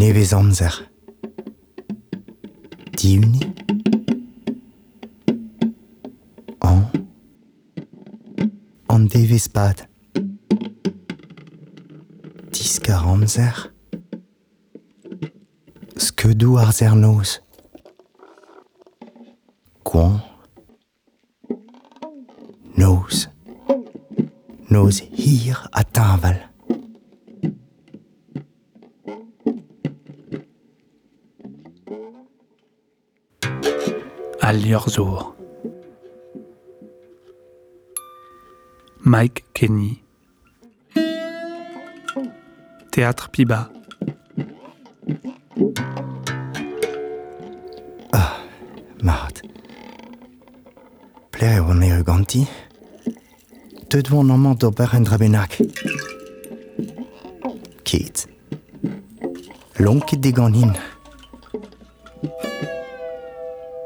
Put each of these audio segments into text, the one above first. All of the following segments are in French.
Nevez amzer. Diuni. An. An devez pad. Diskar amzer. Skedou ar zer noz. Kouan. Noz. Noz hir a tinval. Al Yorzur. Mike Kenny. Théâtre Piba. Mat. Plaire on e ganti. Te an mant d'ober en drabenak. Ket. Lonket de ganin.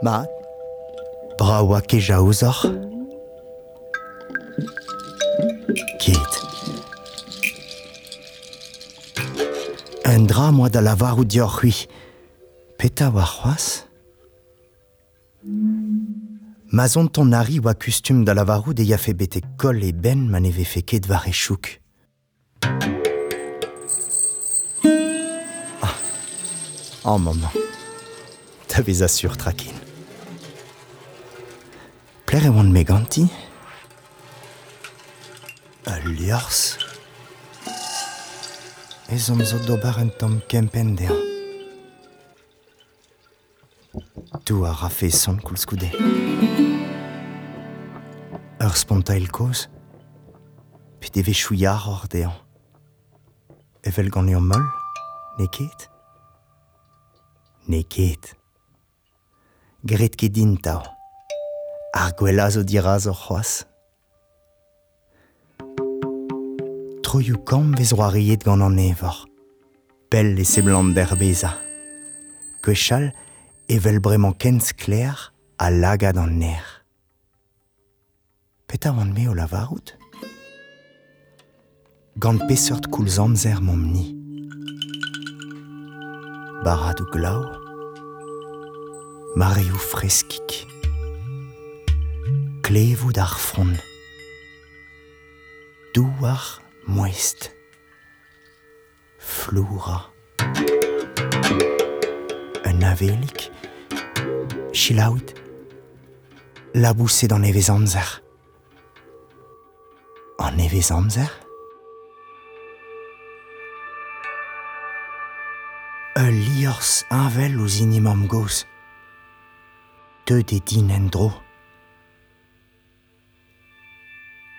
Mat. Brawa keja ouzor. Ket. Un dra moi da lavar ou dior. Peta Mazon ton nari oa kustum da lavarou de ya fe bete kol e ben man eve fe ket var e chouk. Oh maman, ta vez assur trakin. Pler e oan me ganti? A liors? Ez om zo dobar un tom kempen dean. Tu a rafe son koul skoude. Ur spontail koz, pe deve chouiar hor dean. Evel gant eo moll, ne ket? ne ket. Gret ket din tao, ar gwellaz o diraz ur c'hoaz. Troioù kam vez roariet gant an evor, pell e seblant d'er beza. Gwechal evel bremañ kenz kler a lagad an ner. Peta oan me o lavarout? Gant peseurt koulz amzer mom ni. Ou glau, Mariou freskik. Klevout ar front. Douar moest. Floura. Un avelik. Chilaout. Labousé dans nevez amzer. En nevez Lors invel o inimam goz. Te de din en dro.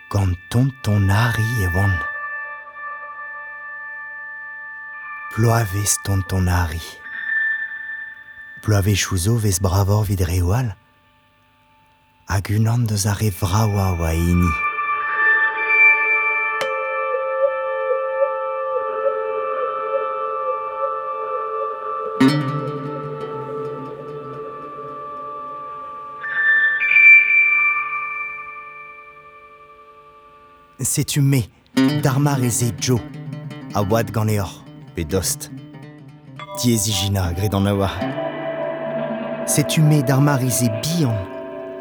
Gant ton ton ari e wan. Ploavez ton ton ari. Ploavez chouzo vez bravor vid reoal. Hag unan deus ar e vraoa oa eni. setu me, d'ar eze jo, a oad gant eor, pe dost. Diezi jina gret an awa. Setu me d'ar eze bihan,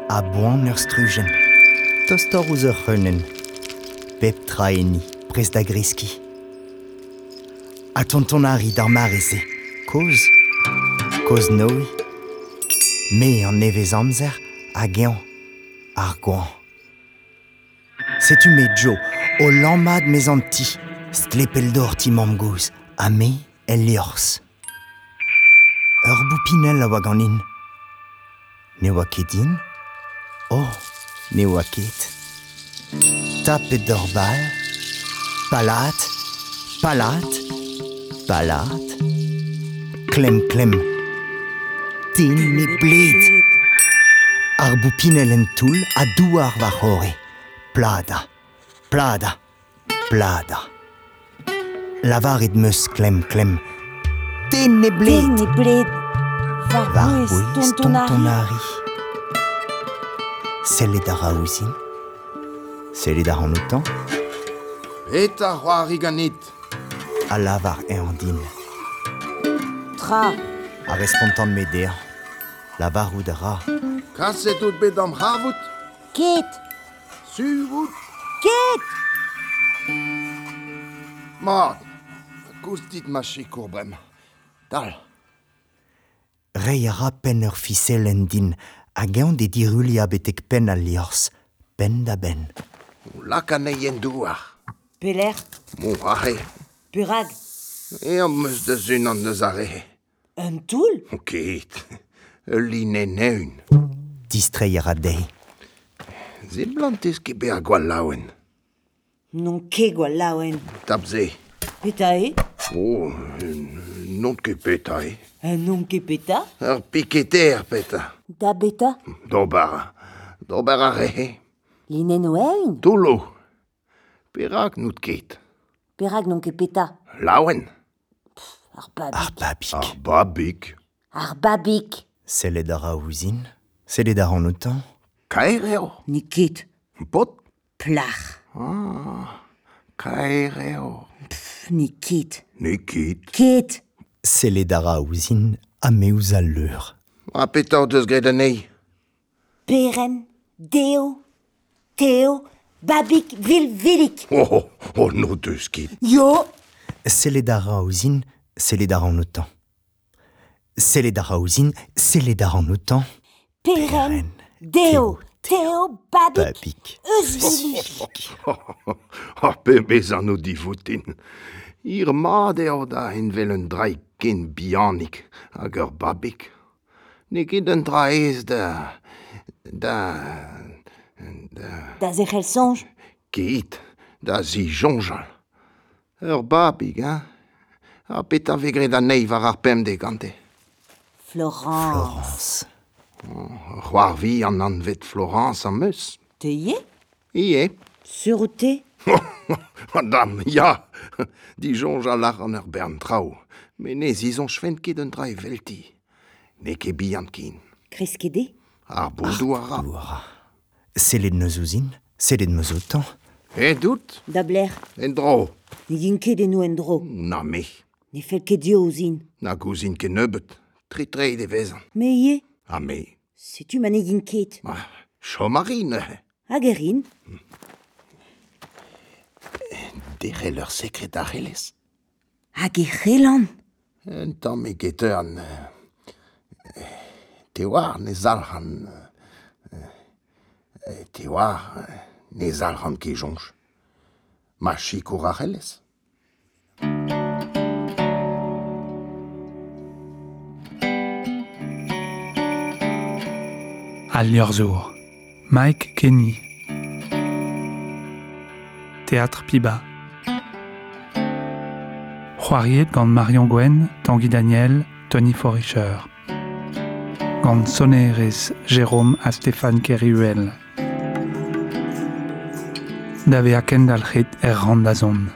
a boan ur strugen. Tostor ouz ur reunen, pep traeni, prez da greski. A tonton ari d'ar mar eze, koz, koz noi, me an nevez amzer, a gean, ar gouan. setu mejo, o lammad mez an ti, sklepel dor ti mamgoz, a me el liors. Ur boupinel a oa ganin. Ne oa ket din? Oh, ne oa ket. Tapet d'or bal, palat, palat, palat, klem klem, ten me bled. Ar boupinel en toul a douar war hore. Plada, plada, plada. Lavar et meus klem klem. Den ne bled. Den e bled. Var Var bouez, bouez ton ton ari. ari. Sellet a raouzin. Sellet a an outan. Eta c'hoari ganit. à lavar et andine. Tra. A respontan medea. Lavar ou dra. Kaset out bet am havout, sur Ket Mat, koust dit ma chikour brem. Tal. Rei a ra pen ur fisel en din, a gaon de diruli a betek pen al liorz, pen da ben. Lak an eien douar. Peler. Mon are. Purag. E am meus da zun an deus are. Un toul Ket, ul line neun. Distreier a dei. Ze blantes ket be a gwal laouen. Non ket gwal laouen. Tap ze. Peta e. O, non ket peta e. Un non ket peta? Ur piketer peta. Da beta? Dobar, dobar are. Linen oein? Toulo. Perak nout ket. Perag non ket peta. Laouen. Ar babik. Ar babik. Ar babik. Ar babik. Sellet a ouzin. Sellet ar an outan. Kaer eo. Ni ket. Pot? Plach. Kaer eo. Pff, Ni ket. Ne ket. Ket. Sellet a ouzin a meouz al leur. A petar deus gret an ei. Peren. Deo. Teo. Babik vil vilik. Oh, oh, oh, no deus ket. Yo. Sellet a ouzin, sellet ar an outan. Sellet a ouzin, sellet ar an outan. Peren. Deo, Teo, Babik, Babik. Eus Ar pe bez an o divoutin. Ir mat eo da en vel un drai ken bianik hag ur Babik. Ne ket un traez da... da... da... Da zechel sonj? Ket, da zi jonjal. Ur Babik, hein? Ha peta vegret da neiv ar ar pemde gante. Florence. Florence. C'hoar vi an an vet Florence am meus. Te ye. Ie. Sur te. Madame, ja. Di jonjal ar an ur bern trao. Me ne zizon chwen ket un drai velti. Ne ket bihan kin. Kreskede. Ar boudou ara. Sellet neus ouzin, sellet meus outan. E dout, Da bler. en dro. Ni gin ket en en dro. Na me. Ne fel ket dio ouzin. Na gouzin ket neubet. Tri tre de vezan. Me ye. A me. Setu ma ne gin ket. Ah, Chomarine. Hagerin. Dere leur sekretarelez. Hag e c'helan. Un tamm me ket an... Te war ne zalchan... Te war ne zalchan ket jonj. Ma arelez. Al Niorzour. Mike Kenny. Théâtre Piba. C'hoariet gant Marion Gwen, Tanguy Daniel, Tony Forischer. Gant sonerez Jérôme a Stéphane Kerruel. Dave a kendalchet er randazon.